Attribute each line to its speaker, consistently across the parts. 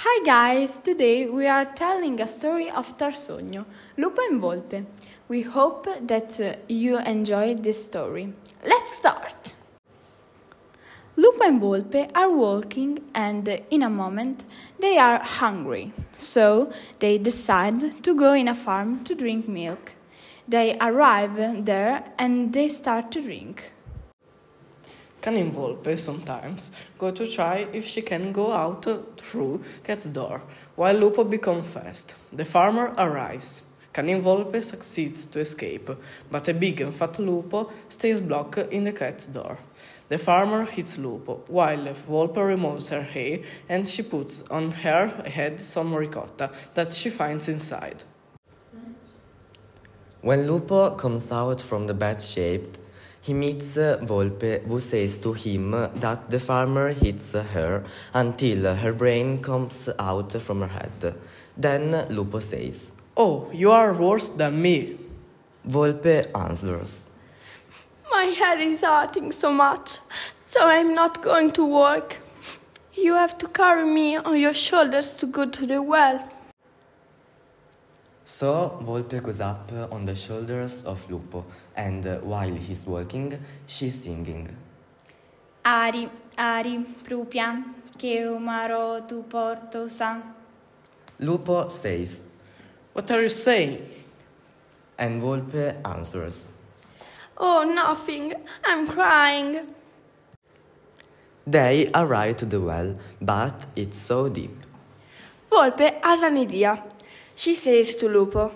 Speaker 1: Hi guys, today we are telling a story of Tarsogno, Lupo and Volpe. We hope that uh, you enjoyed this story. Let's start! Lupo and Volpe are walking and uh, in a moment they are hungry, so they decide to go in a farm to drink milk. They arrive there and they start to drink.
Speaker 2: Cane Volpe sometimes go to try if she can go out through Cat's door, while Lupo becomes fast. The farmer arrives. Cane Volpe succeeds to escape, but a big and fat Lupo stays blocked in the cat's door. The farmer hits Lupo, while Volpe removes her hair and she puts on her head some ricotta that she finds inside.
Speaker 3: When Lupo comes out from the bed shaped, he meets Volpe, who says to him that the farmer hits her until her brain comes out from her head. Then Lupo says,
Speaker 2: Oh, you are worse than me.
Speaker 3: Volpe answers,
Speaker 4: My head is hurting so much, so I'm not going to work. You have to carry me on your shoulders to go to the well.
Speaker 3: So Volpe goes up on the shoulders of Lupo, and while he's walking, she's singing.
Speaker 1: Ari, Ari, propria, che umaro tu porto sa.
Speaker 3: Lupo says,
Speaker 2: What are you saying?
Speaker 3: and Volpe answers.
Speaker 4: Oh, nothing. I'm crying.
Speaker 3: They arrive to the well, but it's so deep.
Speaker 4: Volpe has an idea. She says to Lupo,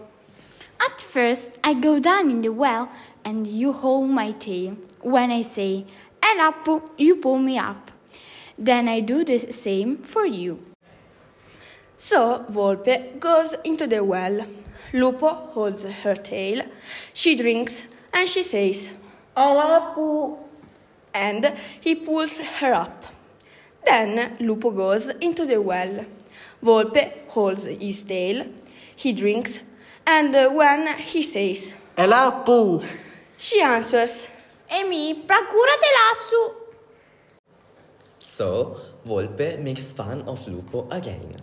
Speaker 1: At first, I go down in the well and you hold my tail. When I say, El up, you pull me up. Then I do the same for you.
Speaker 4: So Volpe goes into the well. Lupo holds her tail. She drinks and she says,
Speaker 1: Elapu.
Speaker 4: and he pulls her up. Then Lupo goes into the well. Volpe holds his tail. He drinks, and uh, when he says,
Speaker 2: Elapu!
Speaker 4: she answers,
Speaker 1: Emi, procurate lassù.
Speaker 3: So Volpe makes fun of Lupo again.